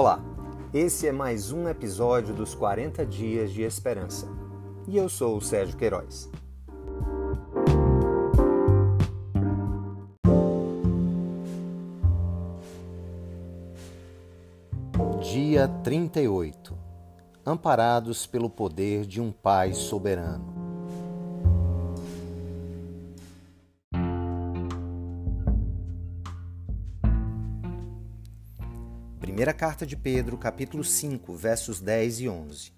Olá, esse é mais um episódio dos 40 Dias de Esperança e eu sou o Sérgio Queiroz. Dia 38 Amparados pelo poder de um Pai soberano. Primeira carta de Pedro, capítulo 5, versos 10 e 11.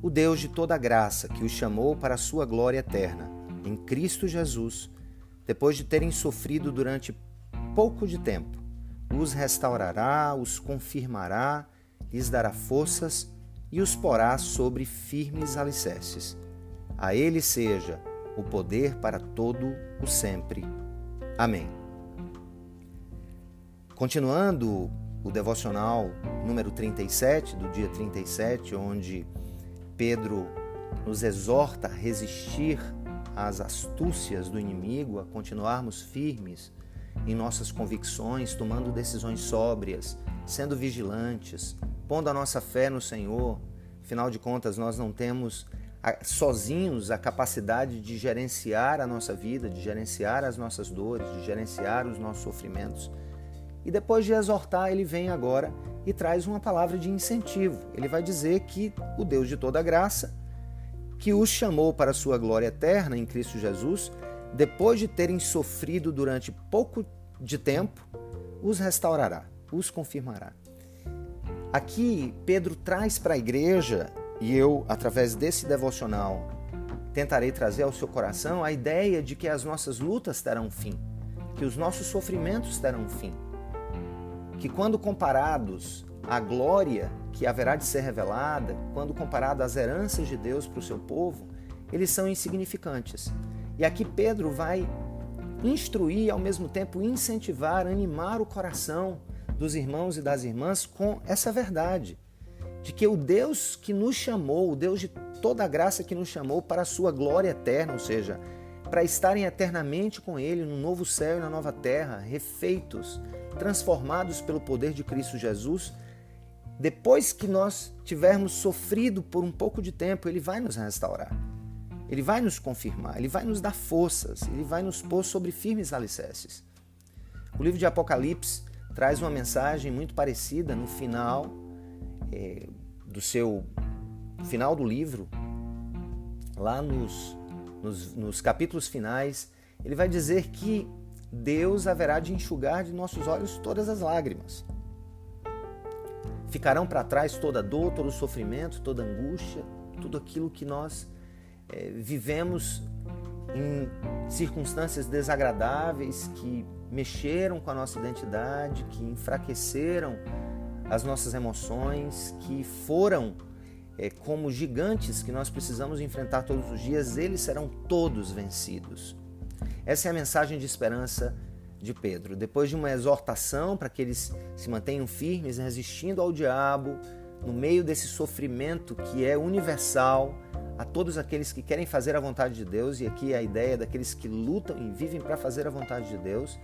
O Deus de toda graça, que os chamou para a sua glória eterna, em Cristo Jesus, depois de terem sofrido durante pouco de tempo, os restaurará, os confirmará, lhes dará forças e os porá sobre firmes alicerces. A ele seja o poder para todo o sempre. Amém. Continuando o devocional número 37, do dia 37, onde Pedro nos exorta a resistir às astúcias do inimigo, a continuarmos firmes em nossas convicções, tomando decisões sóbrias, sendo vigilantes, pondo a nossa fé no Senhor. Afinal de contas, nós não temos sozinhos a capacidade de gerenciar a nossa vida, de gerenciar as nossas dores, de gerenciar os nossos sofrimentos. E depois de exortar, ele vem agora e traz uma palavra de incentivo. Ele vai dizer que o Deus de toda graça, que os chamou para a sua glória eterna em Cristo Jesus, depois de terem sofrido durante pouco de tempo, os restaurará, os confirmará. Aqui, Pedro traz para a igreja, e eu, através desse devocional, tentarei trazer ao seu coração a ideia de que as nossas lutas terão fim, que os nossos sofrimentos terão fim que, quando comparados à glória que haverá de ser revelada, quando comparado às heranças de Deus para o seu povo, eles são insignificantes. E aqui Pedro vai instruir e ao mesmo tempo incentivar, animar o coração dos irmãos e das irmãs com essa verdade de que o Deus que nos chamou, o Deus de toda a graça que nos chamou para a sua glória eterna, ou seja, para estarem eternamente com Ele no novo céu e na nova terra, refeitos, transformados pelo poder de Cristo Jesus, depois que nós tivermos sofrido por um pouco de tempo, Ele vai nos restaurar. Ele vai nos confirmar, Ele vai nos dar forças, Ele vai nos pôr sobre firmes alicerces. O livro de Apocalipse traz uma mensagem muito parecida no final é, do seu final do livro, lá nos, nos, nos capítulos finais, ele vai dizer que Deus haverá de enxugar de nossos olhos todas as lágrimas. Ficarão para trás toda dor, todo sofrimento, toda angústia, tudo aquilo que nós é, vivemos em circunstâncias desagradáveis que mexeram com a nossa identidade, que enfraqueceram as nossas emoções, que foram é, como gigantes que nós precisamos enfrentar todos os dias, eles serão todos vencidos. Essa é a mensagem de esperança de Pedro. Depois de uma exortação para que eles se mantenham firmes, resistindo ao diabo, no meio desse sofrimento que é universal a todos aqueles que querem fazer a vontade de Deus, e aqui é a ideia daqueles que lutam e vivem para fazer a vontade de Deus,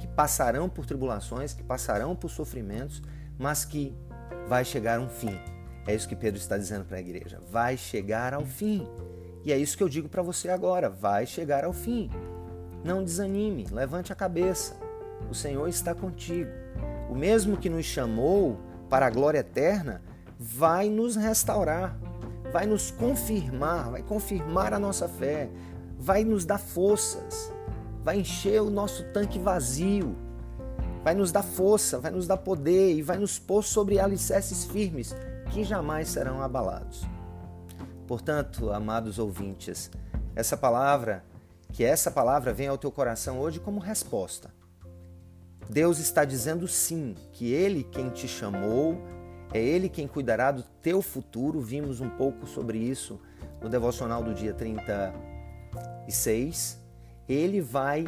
que passarão por tribulações, que passarão por sofrimentos, mas que vai chegar um fim. É isso que Pedro está dizendo para a igreja. Vai chegar ao fim. E é isso que eu digo para você agora. Vai chegar ao fim. Não desanime, levante a cabeça. O Senhor está contigo. O mesmo que nos chamou para a glória eterna vai nos restaurar, vai nos confirmar, vai confirmar a nossa fé, vai nos dar forças, vai encher o nosso tanque vazio, vai nos dar força, vai nos dar poder e vai nos pôr sobre alicerces firmes que jamais serão abalados. Portanto, amados ouvintes, essa palavra que essa palavra venha ao teu coração hoje como resposta. Deus está dizendo sim, que Ele quem te chamou, é Ele quem cuidará do teu futuro. Vimos um pouco sobre isso no devocional do dia 36. Ele vai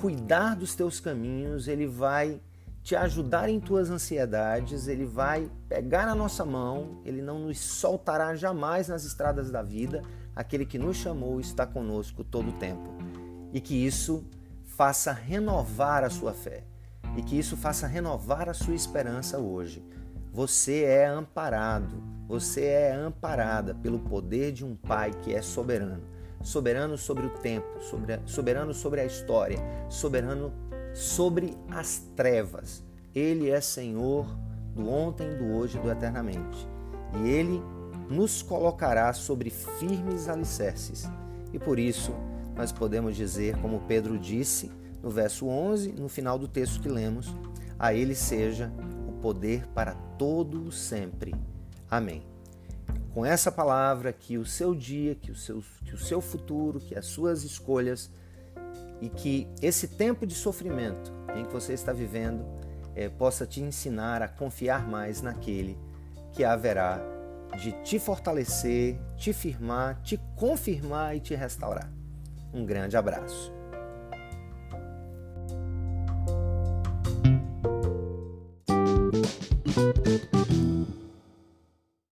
cuidar dos teus caminhos, Ele vai te ajudar em tuas ansiedades, Ele vai pegar na nossa mão, Ele não nos soltará jamais nas estradas da vida aquele que nos chamou está conosco todo o tempo. E que isso faça renovar a sua fé. E que isso faça renovar a sua esperança hoje. Você é amparado, você é amparada pelo poder de um Pai que é soberano. Soberano sobre o tempo, soberano sobre a história, soberano sobre as trevas. Ele é Senhor do ontem, do hoje e do eternamente. E ele nos colocará sobre firmes alicerces. E por isso, nós podemos dizer, como Pedro disse no verso 11, no final do texto que lemos: A ele seja o poder para todo o sempre. Amém. Com essa palavra, que o seu dia, que o seu, que o seu futuro, que as suas escolhas e que esse tempo de sofrimento em que você está vivendo é, possa te ensinar a confiar mais naquele que haverá de te fortalecer, te firmar, te confirmar e te restaurar. Um grande abraço.